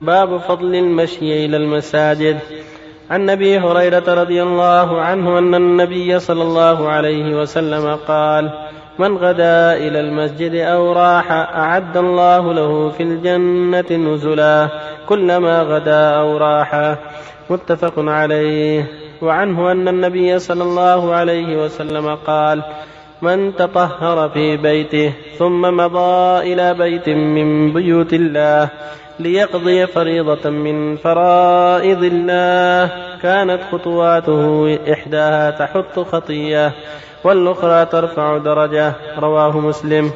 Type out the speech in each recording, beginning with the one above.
باب فضل المشي إلى المساجد. عن أبي هريرة رضي الله عنه أن النبي صلى الله عليه وسلم قال من غدا إلى المسجد أو راح أعد الله له في الجنة نزلا كلما غدا أو راح. متفق عليه. وعنه أن النبي صلى الله عليه وسلم قال من تطهر في بيته ثم مضى إلى بيت من بيوت الله ليقضي فريضة من فرائض الله. كانت خطواته إحداها تحط خطية والأخرى ترفع درجة. رواه مسلم.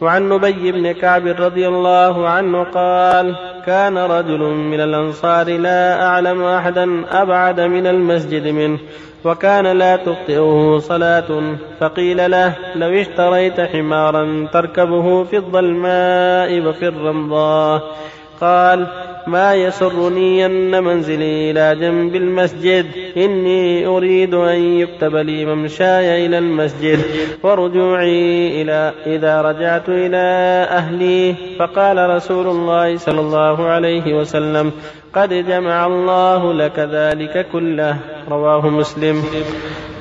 وعن نبي بن كعب رضي الله عنه قال كان رجل من الأنصار لا أعلم أحدا أبعد من المسجد منه وكان لا تخطئه صلاة. فقيل له لو اشتريت حمارا تركبه في الظلماء وفي الرمضاء. قال ما يسرني أن منزلي إلى جنب المسجد. إني أريد أن يكتب لي ممشاي إلى المسجد ورجوعي إلى إذا رجعت إلى أهلي. فقال رسول الله صلى الله عليه وسلم قد جمع الله لك ذلك كله. رواه مسلم.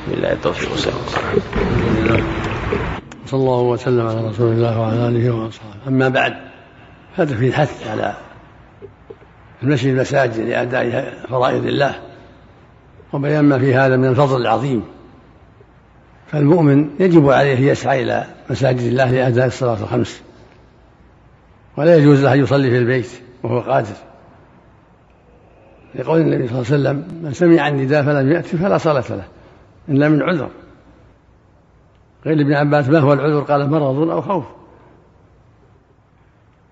بالله التوفيق صلى الله وسلم على رسول الله وعلى آله وأصحابه. أما بعد هذا فيه الحث على المشي المساجد لأداء فرائض الله وبيان ما في هذا من الفضل العظيم. فالمؤمن يجب عليه يسعى إلى مساجد الله لأداء الصلاة الخمس ولا يجوز له أن يصلي في البيت وهو قادر. لقول النبي صلى الله عليه وسلم من سمع النداء فلم يأتي فلا صلاة له إلا من عذر. قيل ابن عباس ما هو العذر؟ قال مرض أو خوف.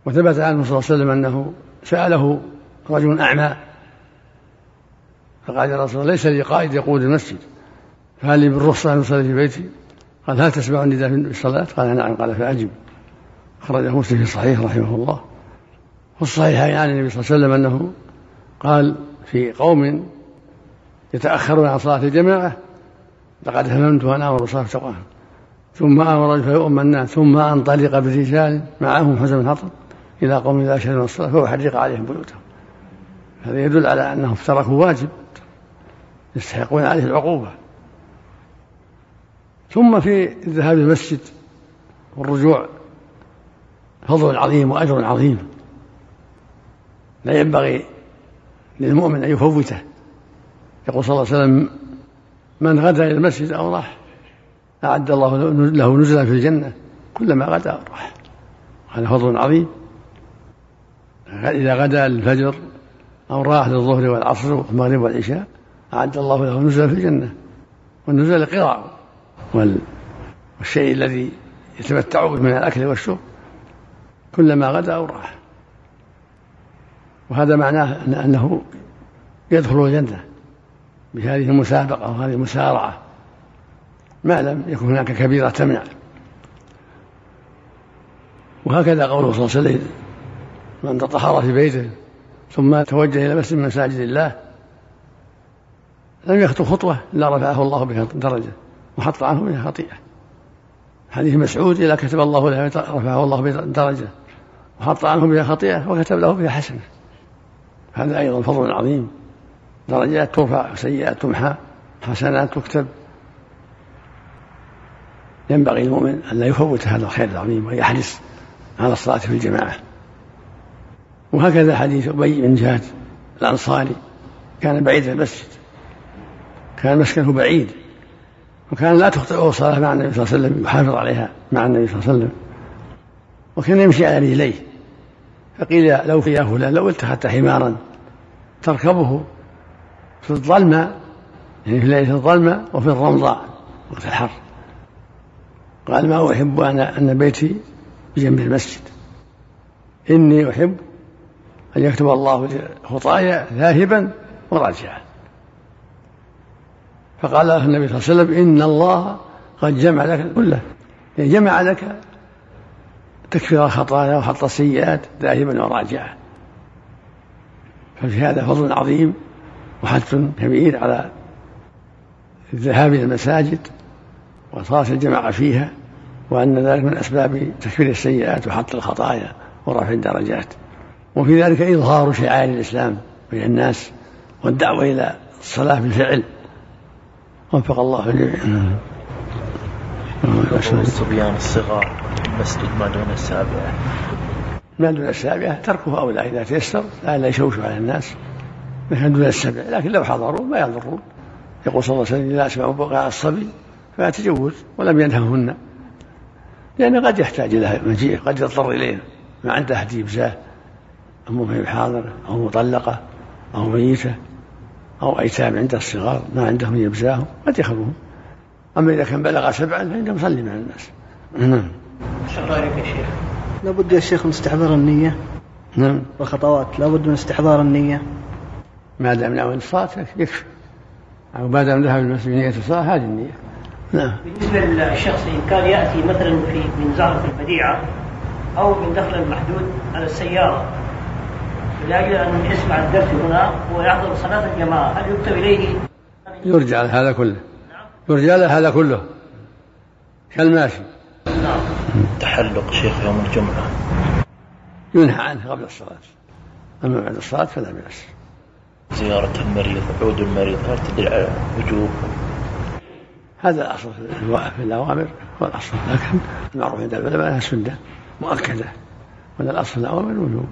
وثبت عنه صلى الله عليه وسلم أنه سأله رجل أعمى. فقال يا رسول الله ليس لي قائد يقود المسجد. فهل لي بالرخصة أن أصلي في بيتي؟ قال هل تسمع النداء في الصلاة؟ قال نعم. قال فأجب. خرجه مسلم في الصحيح رحمه الله. والصحيح يعني النبي صلى الله عليه وسلم أنه قال في قوم يتأخرون عن صلاة الجماعة لقد هممت أن آمر بصلاة تقواهم ثم آمر فيؤم الناس. ثم أنطلق برجال معهم حزم الحطب إلى قوم لا يشهدون الصلاة فأحرق عليهم بيوتهم. هذا يدل على أنهم تركوا واجب يستحقون عليه العقوبة. ثم في الذهاب المسجد والرجوع فضل عظيم وأجر عظيم. لا ينبغي للمؤمن أن يفوته. يقول صلى الله عليه وسلم من غدا إلى المسجد أو راح أعد الله له نزلا في الجنة كلما غدا راح. هذا فضل عظيم. إذا غدا الفجر أو راح للظهر والعصر والمغرب والعشاء أعد الله له نزلا في الجنة والنزل قراء. والشيء الذي يتمتع به من الأكل والشرب كلما غدا أو راح وهذا معناه أنه يدخل الجنة بهذه المسابقة وهذه المسارعة. ما لم يكن هناك كبيرة تمنع. وهكذا قوله صلى الله عليه وسلم من تطهر في بيته ثم توجه إلى مسجد من مساجد الله لم يخطو خطوة إلا رفعه الله بها درجة وحط عنه بها خطيئة. حديث مسعود إذا كتب الله له رفعه الله بها درجة وحط عنه بها خطيئة وكتب له بها حسنة. هذا أيضا فضل عظيم. درجات ترفع وسيئات تمحى حسنات تكتب. ينبغي المؤمن أن لا يفوت هذا الخير العظيم ويحرص على الصلاة في الجماعة. وهكذا حديث أبي بن جهاد الأنصاري. كان بعيد المسجد. كان مسكنه بعيد. وكان لا تخطئه صلاة مع النبي صلى الله عليه وسلم يحافظ عليها مع النبي صلى الله عليه وسلم. وكان يمشي على رجليه. فقيل لو يا فلان لو التخذت حمارا. تركبه في الظلمة يعني في ليلة الظلمة وفي الرمضاء وقت الحر. قال ما أحب أنا أن بيتي بجنب المسجد. إني أحب أن يكتب الله خطايا ذاهبا وراجعا. فقال له النبي صلى الله عليه وسلم إن الله قد جمع لك كله. يعني جمع لك تكفير الخطايا وحط السيئات ذاهبا وراجعا. ففي هذا فضل عظيم وحث كبير على الذهاب إلى المساجد وصلاة الجماعة فيها وأن ذلك من أسباب تكفير السيئات وحط الخطايا ورفع الدرجات. وفي ذلك إظهار شعائر الإسلام بين الناس والدعوة إلى الصلاة بالفعل. وفق الله الجميع. الصبيان الصغار المسجد ما دون السابعة. ما دون السابعة. تركه أولى إذا تيسر لا يشوش على الناس. ما دون السبع لكن لو حضروا ما يضرون. يقول صلى الله عليه وسلم لا أسمع بقاء الصبي فلا تجوز ولم ينههن. لأنه قد يحتاج إلى مجيء قد يضطر إليه ما عنده أحد يبزاه أمه في حاضرة أو مطلقة أو ميتة أو أيتام عند الصغار ما عندهم يبزاهم قد يخرجون أما إذا كان بلغ سبعا فإنه يصلي مع الناس. نعم. يا شيخ؟ لابد يا شيخ من استحضار النية. نعم. والخطوات. لابد من استحضار النية. ما دام ناوي الصلاة يكفي أو ما دام ذهب المسجد بنية الصلاة هذه النية. نعم. بالنسبة للشخص إن كان يأتي مثلا في من زهرة البديعة أو من دخل المحدود على السيارة لأجل أن يسمع الدرس هنا ويحضر صلاة الجماعة. هل يكتب إليه؟ يرجى على هذا كله. يرجى له هذا كله. كالماشي. نعم. تحلق شيخ يوم الجمعة. ينهى عنه قبل الصلاة. أما بعد الصلاة فلا بأس. زيارة المريض عود المريض هل تدل على وجوب هذا الأصل في الأوامر هو الأصل لكن المعروف عند العلماء أنها سنة مؤكدة. وأن الأصل في الأوامر الوجوب